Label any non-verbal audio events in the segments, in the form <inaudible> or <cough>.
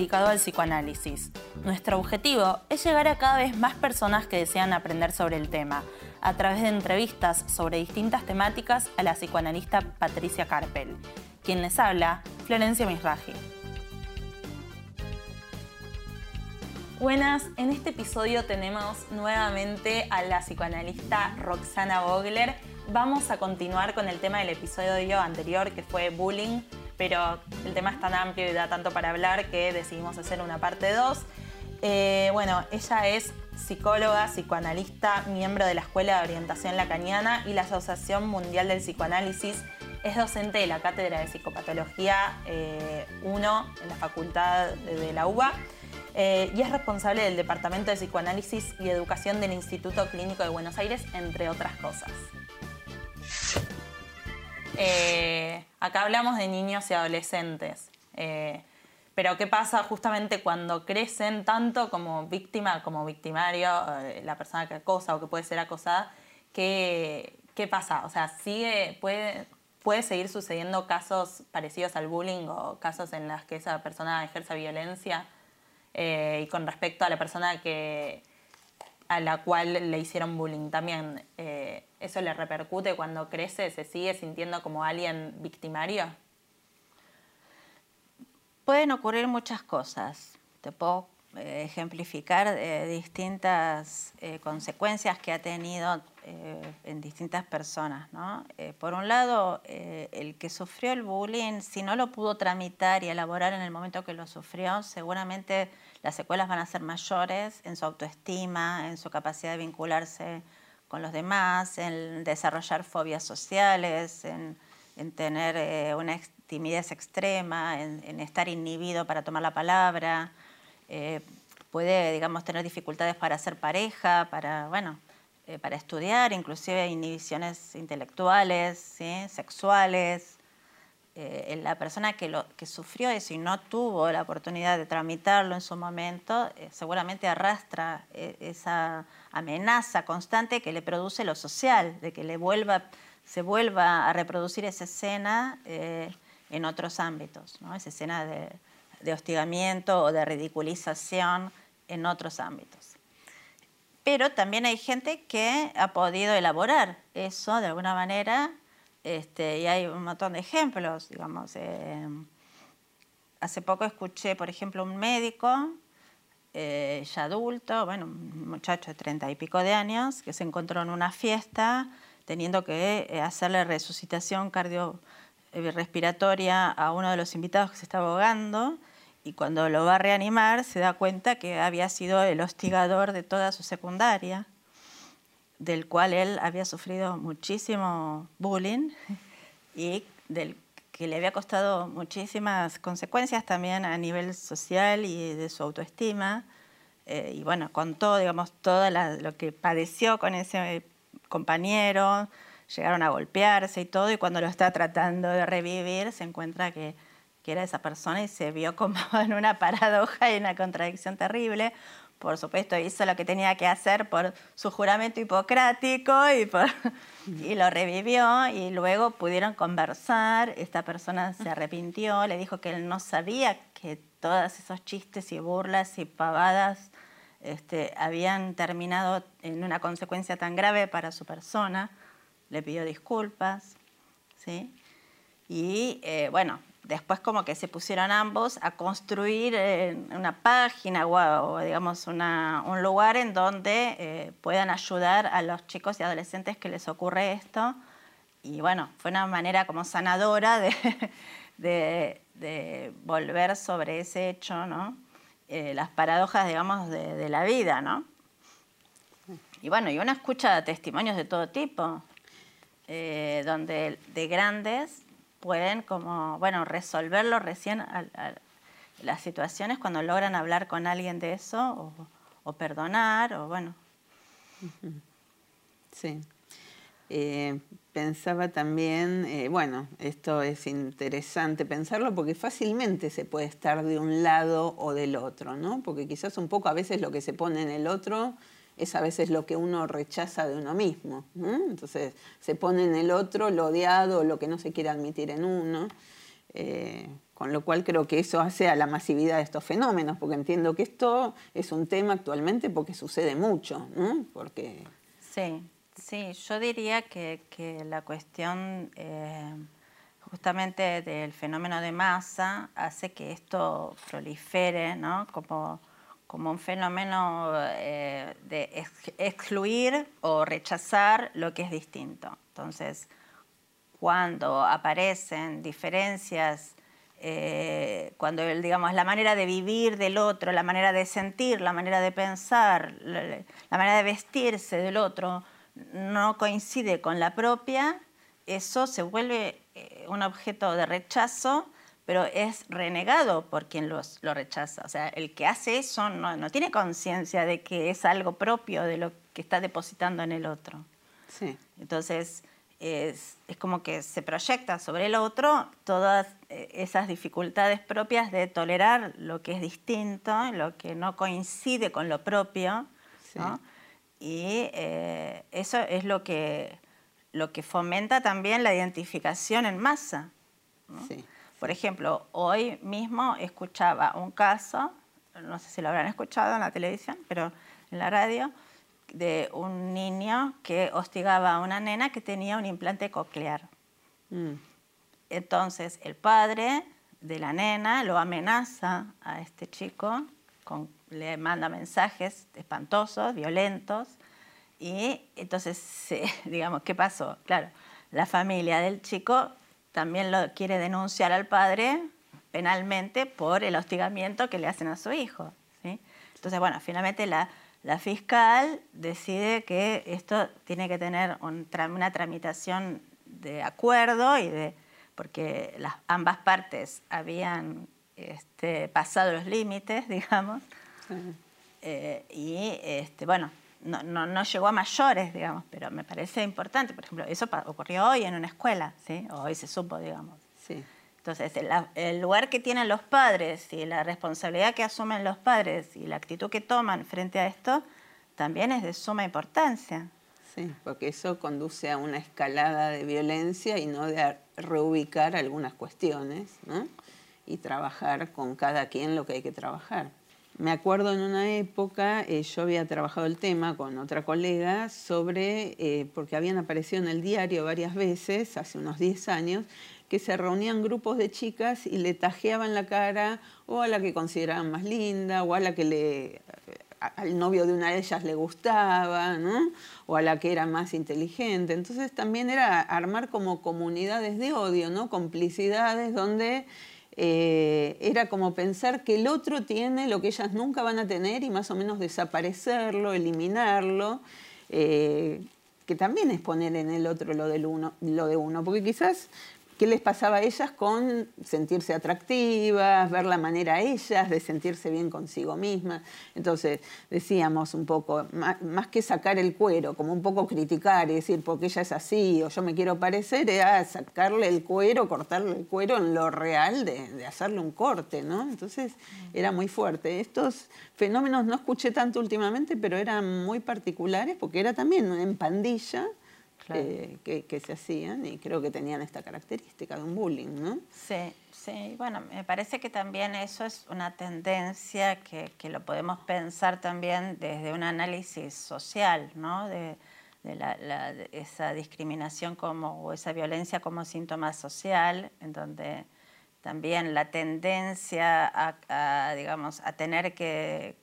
dedicado al psicoanálisis. Nuestro objetivo es llegar a cada vez más personas que desean aprender sobre el tema, a través de entrevistas sobre distintas temáticas a la psicoanalista Patricia Carpel. Quien les habla, Florencia Misraji. Buenas, en este episodio tenemos nuevamente a la psicoanalista Roxana Vogler. Vamos a continuar con el tema del episodio anterior que fue bullying pero el tema es tan amplio y da tanto para hablar que decidimos hacer una parte 2. Eh, bueno, ella es psicóloga, psicoanalista, miembro de la Escuela de Orientación Lacaniana y la Asociación Mundial del Psicoanálisis. Es docente de la Cátedra de Psicopatología 1 eh, en la Facultad de la UBA eh, y es responsable del Departamento de Psicoanálisis y Educación del Instituto Clínico de Buenos Aires, entre otras cosas. Eh, acá hablamos de niños y adolescentes. Eh, pero ¿qué pasa justamente cuando crecen tanto como víctima, como victimario, eh, la persona que acosa o que puede ser acosada? ¿Qué, qué pasa? O sea, sigue, puede, puede seguir sucediendo casos parecidos al bullying o casos en los que esa persona ejerce violencia. y con respecto a la persona que, a la cual le hicieron bullying. También eh, eso le repercute cuando crece, se sigue sintiendo como alguien victimario. Pueden ocurrir muchas cosas. Te puedo eh, ejemplificar eh, distintas consecuencias que ha tenido en distintas personas. por un lado, el que sufrió el bullying, si no lo pudo tramitar y elaborar en el momento que lo sufrió, seguramente las secuelas van a ser mayores en su autoestima, en su capacidad de vincularse con los demás, en desarrollar fobias sociales, en, tener eh, una timidez extrema, en, estar inhibido para tomar la palabra. Eh, puede, digamos, tener dificultades para hacer pareja, para, bueno, eh, para estudiar, inclusive inhibiciones intelectuales, sexuales. Eh, la persona que, sufrió eso y no tuvo la oportunidad de tramitarlo en su momento, eh, seguramente arrastra eh, esa amenaza constante que le produce lo social, de que le vuelva, se vuelva a reproducir esa escena en otros ámbitos, esa escena de hostigamiento o de ridiculización en otros ámbitos. Pero también hay gente que ha podido elaborar eso de alguna manera este, y hay un montón de ejemplos, digamos. Eh, hace poco escuché, por ejemplo, un médico eh, ya adulto, bueno, un muchacho de treinta y pico de años, que se encontró en una fiesta teniendo que eh, hacerle resucitación cardiorrespiratoria a uno de los invitados que se estaba ahogando y cuando lo va a reanimar se da cuenta que había sido el hostigador de toda su secundaria del cual él había sufrido muchísimo bullying y del que le había costado muchísimas consecuencias también a nivel social y de su autoestima. Eh, y bueno, contó, digamos, todo lo que padeció con ese compañero, llegaron a golpearse y todo, y cuando lo está tratando de revivir, se encuentra que, que era esa persona y se vio como <laughs> en una paradoja y una contradicción terrible, por supuesto, hizo lo que tenía que hacer por su juramento hipocrático <laughs> y, lo revivió y luego pudieron conversar. Esta persona se arrepintió, le dijo que él no sabía que todos esos chistes y burlas y pavadas este, habían terminado en una consecuencia tan grave para su persona. Le pidió disculpas. ¿sí? Y eh, bueno, después como que se pusieron ambos a construir una página o, digamos un lugar en donde eh, puedan ayudar a los chicos y adolescentes que les ocurre esto. Y bueno, fue una manera como sanadora de, <laughs> volver sobre ese hecho, ¿no? Eh, las paradojas, digamos, de, la vida, ¿no? Y bueno, y uno escucha testimonios de todo tipo, eh, donde de grandes pueden como, bueno, resolverlo recién las situaciones cuando logran hablar con alguien de eso o, perdonar o bueno. Sí. Eh, pensaba también, eh, bueno, esto es interesante pensarlo porque fácilmente se puede estar de un lado o del otro, ¿no? Porque quizás un poco a veces lo que se pone en el otro es a veces lo que uno rechaza de uno mismo. Entonces se pone en el otro lo odiado, lo que no se quiere admitir en uno. Eh, con lo cual creo que eso hace a la masividad de estos fenómenos, porque entiendo que esto es un tema actualmente porque sucede mucho, ¿no? Porque... Sí, sí, yo diría que, la cuestión eh, justamente del fenómeno de masa hace que esto prolifere, ¿no? Como, como un fenómeno eh, de excluir o rechazar lo que es distinto. Entonces, cuando aparecen diferencias, eh, cuando digamos la manera de vivir del otro, la manera de sentir, la manera de pensar, la, manera de vestirse del otro no coincide con la propia, eso se vuelve eh, un objeto de rechazo, pero es renegado por quien lo rechaza. O sea, el que hace eso no, no tiene conciencia de que es algo propio de lo que está depositando en el otro. Sí. Entonces, es, como que se proyecta sobre el otro todas eh, esas dificultades propias de tolerar lo que es distinto, lo que no coincide con lo propio. Y eh, eso es lo que, lo que fomenta también la identificación en masa. Por ejemplo, hoy mismo escuchaba un caso, no sé si lo habrán escuchado en la televisión, pero en la radio, de un niño que hostigaba a una nena que tenía un implante coclear. Mm. Entonces el padre de la nena lo amenaza a este chico, le manda mensajes espantosos, violentos, y entonces, <laughs> digamos, ¿qué pasó? Claro, la familia del chico también lo quiere denunciar al padre penalmente por el hostigamiento que le hacen a su hijo. Entonces, bueno, finalmente la, la fiscal decide que esto tiene que tener una tramitación de acuerdo y de porque las, ambas partes habían este, pasado los límites, <laughs> digamos, eh, y este, bueno, no, no, llegó a mayores, digamos, pero me parece importante. Por ejemplo, eso ocurrió hoy en una escuela, ¿sí? hoy se supo, digamos. Sí. Entonces, el, lugar que tienen los padres y la responsabilidad que asumen los padres y la actitud que toman frente a esto también es de suma importancia. Sí, porque eso conduce a una escalada de violencia y no de reubicar algunas cuestiones ¿no? y trabajar con cada quien lo que hay que trabajar. Me acuerdo en una época, eh, yo había trabajado el tema con otra colega sobre, eh, porque habían aparecido en el diario varias veces, hace unos 10 años, que se reunían grupos de chicas y le tajeaban la cara o a la que consideraban más linda o a la que le al novio de una de ellas le gustaba, ¿no? o a la que era más inteligente. Entonces también era armar como comunidades de odio, ¿no? complicidades donde eh, era como pensar que el otro tiene lo que ellas nunca van a tener y más o menos desaparecerlo, eliminarlo. Eh, que también es poner en el otro lo, del uno, lo de uno, porque quizás qué les pasaba a ellas con sentirse atractivas, ver la manera a ellas de sentirse bien consigo mismas. Entonces, decíamos un poco, más, que sacar el cuero, como un poco criticar y decir, porque ella es así o yo me quiero parecer, era sacarle el cuero, cortarle el cuero en lo real de, hacerle un corte, ¿no? Entonces, era muy fuerte. Estos fenómenos no escuché tanto últimamente, pero eran muy particulares porque era también en pandilla eh, que, se hacían y creo que tenían esta característica de un bullying, ¿no? Sí, sí. Bueno, me parece que también eso es una tendencia que, lo podemos pensar también desde un análisis social, ¿no? De, esa discriminación como, o esa violencia como síntoma social, en donde también la tendencia a, digamos, a tener que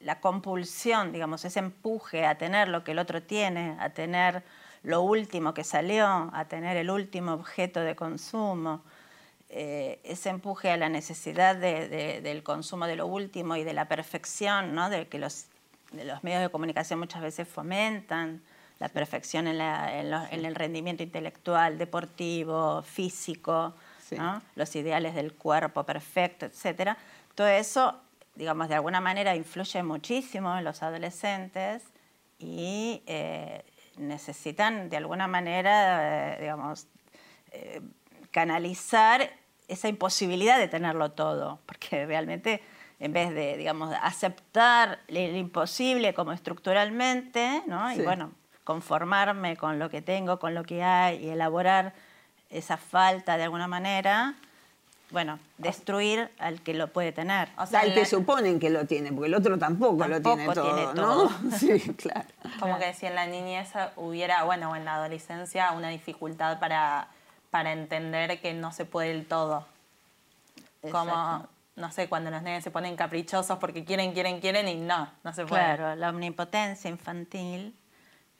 la compulsión, digamos, ese empuje a tener lo que el otro tiene, a tener lo último que salió, a tener el último objeto de consumo, eh, ese empuje a la necesidad del consumo de lo último y de la perfección, ¿no? de que los, los medios de comunicación muchas veces fomentan, la perfección en, el rendimiento intelectual, deportivo, físico, los ideales del cuerpo perfecto, etc. Todo eso, digamos, de alguna manera influye muchísimo en los adolescentes y eh, necesitan de alguna manera, eh, digamos, eh, canalizar esa imposibilidad de tenerlo todo, porque realmente en vez de, digamos, aceptar el imposible como estructuralmente, ¿no? y bueno, conformarme con lo que tengo, con lo que hay y elaborar esa falta de alguna manera, bueno, destruir al que lo puede tener. O sea, al que suponen que lo tiene, porque el otro tampoco, lo tiene todo, ¿no? <laughs> Sí, claro. Como que si en la niñez hubiera, bueno, o en la adolescencia, una dificultad para, para entender que no se puede el todo. Como, no sé, cuando los niños se ponen caprichosos porque quieren, quieren, quieren y no, no se puede. Claro, la omnipotencia infantil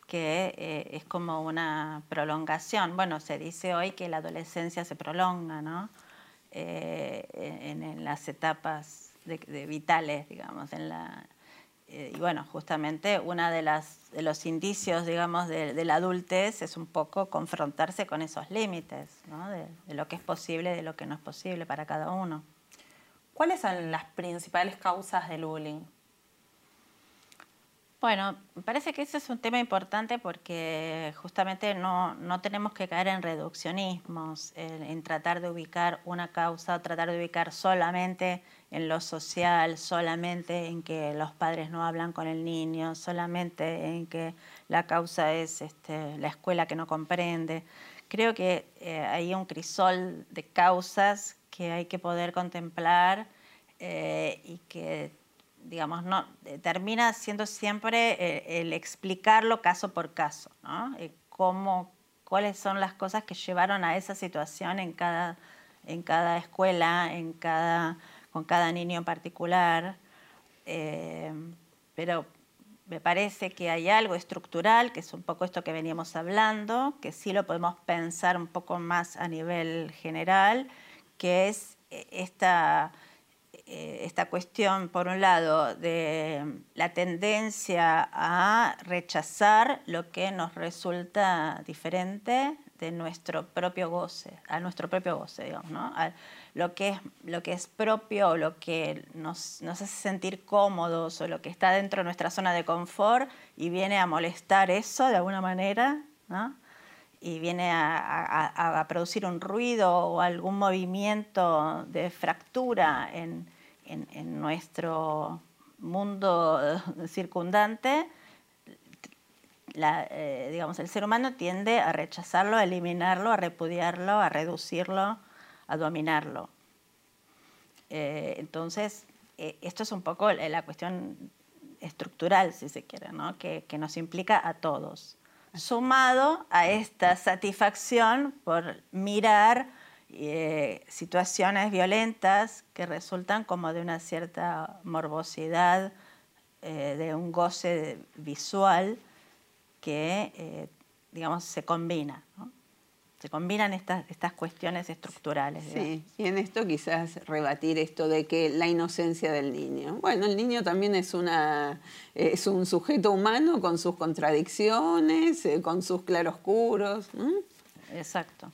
que eh, es como una prolongación. Bueno, se dice hoy que la adolescencia se prolonga, ¿no? Eh, en, las etapas de, vitales, digamos, en la, eh, y bueno, justamente uno de, las, de los indicios, digamos, de, la adultez es un poco confrontarse con esos límites, ¿no? de, lo que es posible, de lo que no es posible para cada uno. ¿Cuáles son las principales causas del bullying? Bueno, parece que ese es un tema importante porque justamente no, tenemos que caer en reduccionismos, en, tratar de ubicar una causa, tratar de ubicar solamente en lo social, solamente en que los padres no hablan con el niño, solamente en que la causa es este, la escuela que no comprende. Creo que eh, hay un crisol de causas que hay que poder contemplar eh, y que digamos, no, eh, termina siendo siempre eh, el, explicarlo caso por caso, ¿no? Eh, cómo, cuáles son las cosas que llevaron a esa situación en cada, en cada escuela, en cada, con cada niño en particular. pero me parece que hay algo estructural, que es un poco esto que veníamos hablando, que sí lo podemos pensar un poco más a nivel general, que es esta eh, esta cuestión, por un lado, de la tendencia a rechazar lo que nos resulta diferente de nuestro propio goce, a nuestro propio goce, digamos, ¿no? A lo, que es, lo que es propio, lo que nos, nos, hace sentir cómodos o lo que está dentro de nuestra zona de confort y viene a molestar eso de alguna manera, ¿no? Y viene a, a, producir un ruido o algún movimiento de fractura en, en, nuestro mundo <laughs> circundante, eh, digamos, el ser humano tiende a rechazarlo, a eliminarlo, a repudiarlo, a reducirlo, a dominarlo. Eh, entonces, eh, esto es un poco la cuestión estructural, si se quiere, ¿no? que, que nos implica a todos, sumado a esta satisfacción por mirar eh, situaciones violentas que resultan como de una cierta morbosidad, eh, de un goce visual que, eh, digamos, se combina. Se combinan estas, estas cuestiones estructurales. Sí, y en esto quizás rebatir esto de que la inocencia del niño. Bueno, el niño también es, una, es un sujeto humano con sus contradicciones, con sus claroscuros. Exacto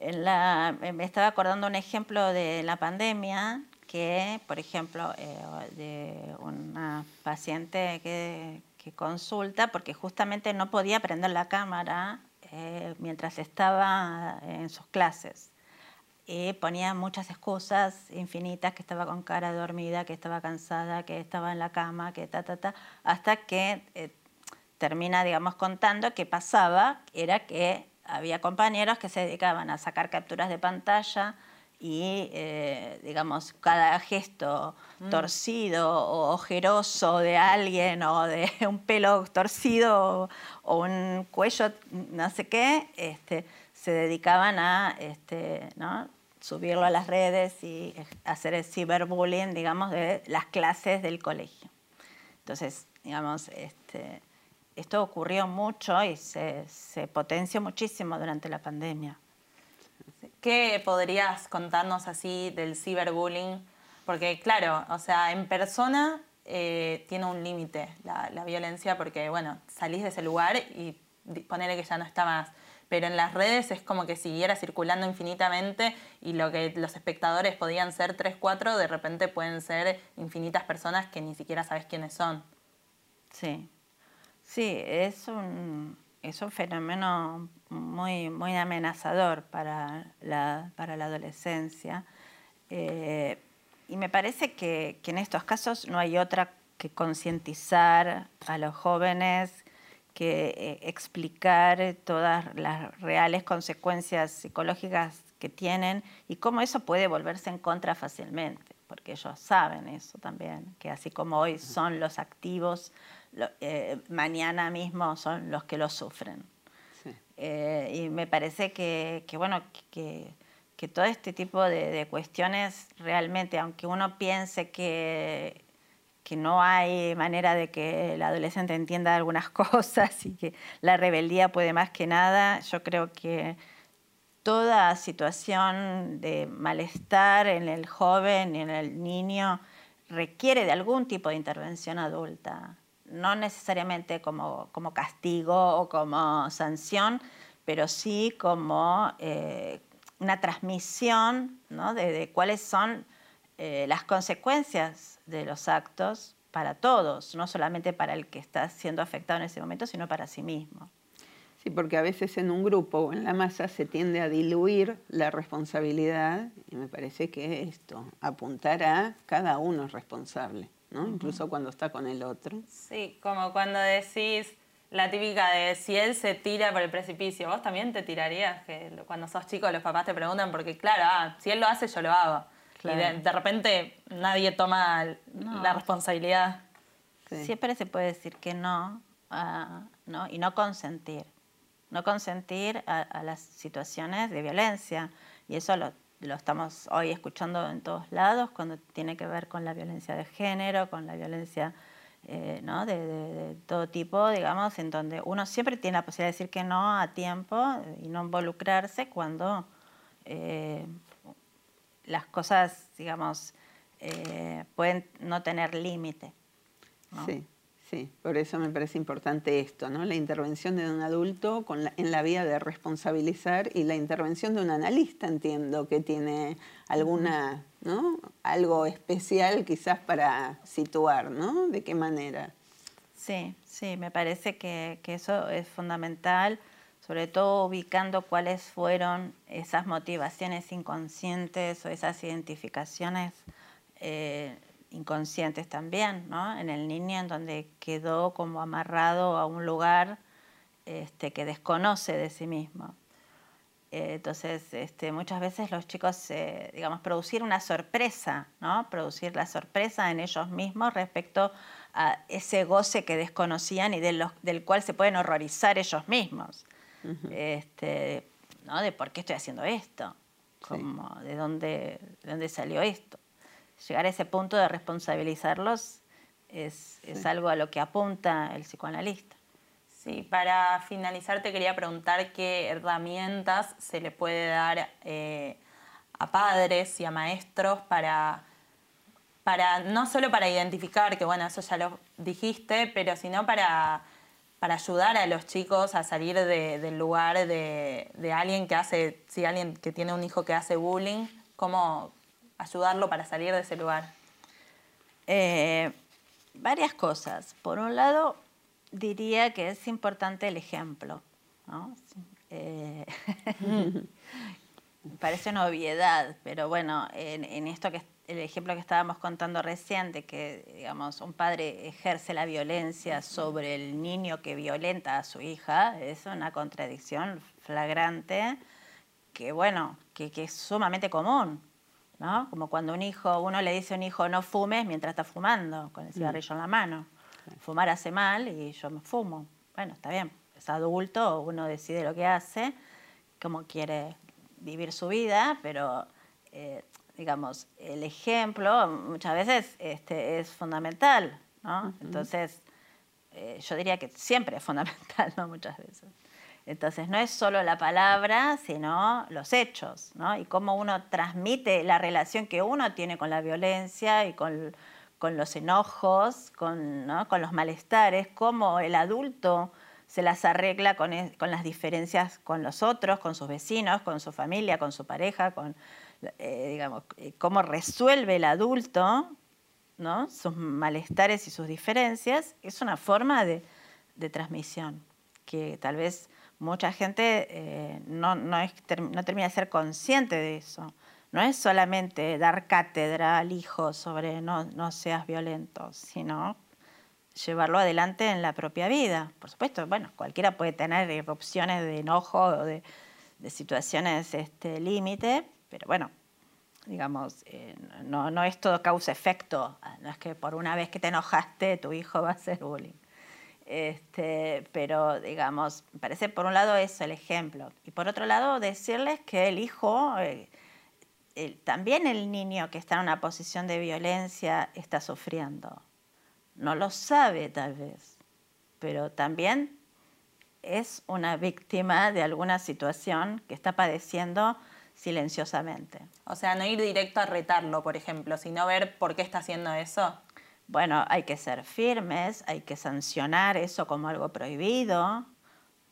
me estaba acordando un ejemplo de la pandemia que, por ejemplo, eh, de una paciente que, consulta porque justamente no podía prender la cámara eh, mientras estaba en sus clases. Y ponía muchas excusas infinitas, que estaba con cara dormida, que estaba cansada, que estaba en la cama, que ta, ta, ta, hasta que eh, termina, digamos, contando que pasaba, era que había compañeros que se dedicaban a sacar capturas de pantalla y, eh, digamos, cada gesto mm. torcido o ojeroso de alguien o de <laughs> un pelo torcido o un cuello, no sé qué, este, se dedicaban a este, subirlo a las redes y hacer el ciberbullying, digamos, de las clases del colegio. Entonces, digamos, este, esto ocurrió mucho y se, potenció muchísimo durante la pandemia. ¿Qué podrías contarnos así del ciberbullying? Porque claro, o sea, en persona eh, tiene un límite la, violencia porque, bueno, salís de ese lugar y ponele que ya no está más. Pero en las redes es como que siguiera circulando infinitamente y lo que los espectadores podían ser 3, 4, de repente pueden ser infinitas personas que ni siquiera sabes quiénes son. Sí, Sí, es un, es un fenómeno muy, muy amenazador para la, para la adolescencia. Eh, y me parece que, que, en estos casos no hay otra que concientizar a los jóvenes que eh, explicar todas las reales consecuencias psicológicas que tienen y cómo eso puede volverse en contra fácilmente, porque ellos saben eso también, que así como hoy son los activos, eh, mañana mismo son los que lo sufren. Eh, y me parece que, bueno, que, todo este tipo de, cuestiones realmente, aunque uno piense que, que no hay manera de que el adolescente entienda algunas <laughs> cosas y que la rebeldía puede más que nada, yo creo que toda situación de malestar en el joven en el niño requiere de algún tipo de intervención adulta, no necesariamente como, castigo o como sanción, pero sí como eh, una transmisión de, cuáles son eh, las consecuencias de los actos para todos, no solamente para el que está siendo afectado en ese momento, sino para sí mismo. Sí, porque a veces en un grupo o en la masa se tiende a diluir la responsabilidad y me parece que esto, apuntar a cada uno es responsable, ¿no? Incluso cuando está con el otro. Sí, como cuando decís la típica de si él se tira por el precipicio, vos también te tirarías, que cuando sos chico los papás te preguntan porque claro, ah, si él lo hace yo lo hago. Y de, repente nadie toma la responsabilidad. Siempre se puede decir que no, ah, ¿no? y no consentir no consentir a, las situaciones de violencia. Y eso lo, estamos hoy escuchando en todos lados cuando tiene que ver con la violencia de género, con la violencia eh, ¿no? de, todo tipo, digamos, en donde uno siempre tiene la posibilidad de decir que no a tiempo y no involucrarse cuando eh, las cosas, digamos, eh, pueden no tener límite. Sí. Sí, por eso me parece importante esto, ¿no? La intervención de un adulto en la vía de responsabilizar y la intervención de un analista, entiendo, que tiene alguna, ¿no? Algo especial quizás para situar, ¿no? ¿De qué manera? Sí, sí, me parece que, eso es fundamental, sobre todo ubicando cuáles fueron esas motivaciones inconscientes o esas identificaciones eh, inconscientes también, ¿no? En el niño en donde quedó como amarrado a un lugar este, que desconoce de sí mismo. Eh, entonces, este, muchas veces los chicos, eh, digamos, producir una sorpresa, ¿no? Producir la sorpresa en ellos mismos respecto a ese goce que desconocían y de los, del cual se pueden horrorizar ellos mismos. este, ¿no? De por qué estoy haciendo esto, como, de, dónde, de dónde salió esto llegar a ese punto de responsabilizarlos es, algo a lo que apunta el psicoanalista. Sí, para finalizar te quería preguntar qué herramientas se le puede dar eh, a padres y a maestros para, para, no solo para identificar, que bueno, eso ya lo dijiste, pero sino para, para ayudar a los chicos a salir del lugar de, de, alguien que hace, si alguien que tiene un hijo que hace bullying, cómo, ayudarlo para salir de ese lugar? Eh, varias cosas. Por un lado, diría que es importante el ejemplo. Eh, <laughs> parece una obviedad, pero bueno, en, esto que el ejemplo que estábamos contando recién, de que digamos, un padre ejerce la violencia sobre el niño que violenta a su hija, es una contradicción flagrante que, bueno, que es sumamente común. ¿No? Como cuando un hijo, uno le dice a un hijo no fumes mientras está fumando, con el cigarrillo en la mano. Fumar hace mal y yo me fumo. Bueno, está bien, es adulto, uno decide lo que hace, cómo quiere vivir su vida, pero eh, digamos, el ejemplo muchas veces este, es fundamental, ¿no? Entonces, eh, yo diría que siempre es fundamental, <laughs> ¿no? Muchas veces. Entonces no es solo la palabra, sino los hechos, ¿no? Y cómo uno transmite la relación que uno tiene con la violencia y con, los enojos, con, los malestares, cómo el adulto se las arregla e, con, las diferencias con los otros, con sus vecinos, con su familia, con su pareja, con, eh, digamos, eh, cómo resuelve el adulto ¿no? sus malestares y sus diferencias, es una forma de, de transmisión que tal vez mucha gente eh, no, no, no termina de ser consciente de eso. No es solamente dar cátedra al hijo sobre no, no seas violento, sino llevarlo adelante en la propia vida. Por supuesto, bueno, cualquiera puede tener erupciones de enojo o de, situaciones este, límite, pero bueno, digamos, eh, no, no, es todo causa-efecto, no es que por una vez que te enojaste tu hijo va a ser bullying. Este, pero, digamos, parece por un lado eso el ejemplo. Y por otro lado, decirles que el hijo, eh, también el niño que está en una posición de violencia está sufriendo. No lo sabe tal vez, pero también es una víctima de alguna situación que está padeciendo silenciosamente. O sea, no ir directo a retarlo, por ejemplo, sino ver por qué está haciendo eso. Bueno, hay que ser firmes, hay que sancionar eso como algo prohibido,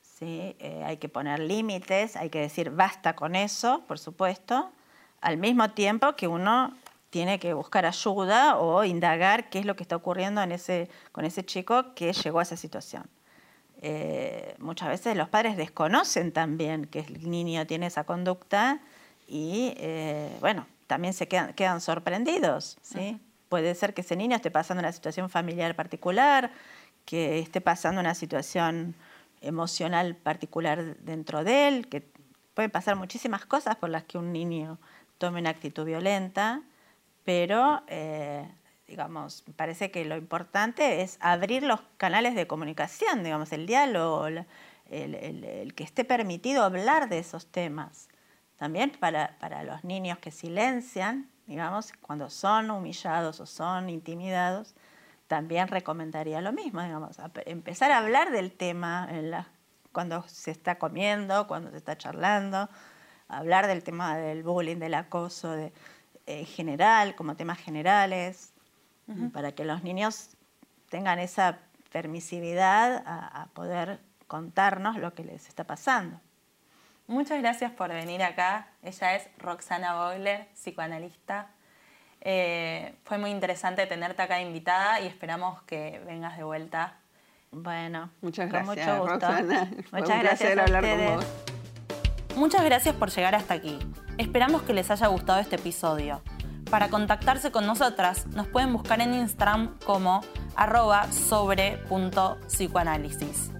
¿sí? Eh, hay que poner límites, hay que decir basta con eso, por supuesto, al mismo tiempo que uno tiene que buscar ayuda o indagar qué es lo que está ocurriendo con ese chico que llegó a esa situación. Eh, muchas veces los padres desconocen también que el niño tiene esa conducta y, eh, bueno, también se quedan sorprendidos, ¿sí? Puede ser que ese niño esté pasando una situación familiar particular, que esté pasando una situación emocional particular dentro de él, que pueden pasar muchísimas cosas por las que un niño tome una actitud violenta, pero eh, digamos, parece que lo importante es abrir los canales de comunicación, digamos, el diálogo, el, el que esté permitido hablar de esos temas. También para, para los niños que silencian, digamos, cuando son humillados o son intimidados, también recomendaría lo mismo, digamos, empezar a hablar del tema cuando se está comiendo, cuando se está charlando, hablar del tema del bullying, del acoso de, en general, como temas generales, para que los niños tengan esa permisividad a poder contarnos lo que les está pasando. Muchas gracias por venir acá. Ella es Roxana Bogler, psicoanalista. Eh, fue muy interesante tenerte acá invitada y esperamos que vengas de vuelta. Bueno, muchas gracias, mucho gusto. Roxana. Muchas gracias a hablar con vos. Muchas gracias por llegar hasta aquí. Esperamos que les haya gustado este episodio. Para contactarse con nosotras, nos pueden buscar en Instagram como arroba sobre.psicoanálisis.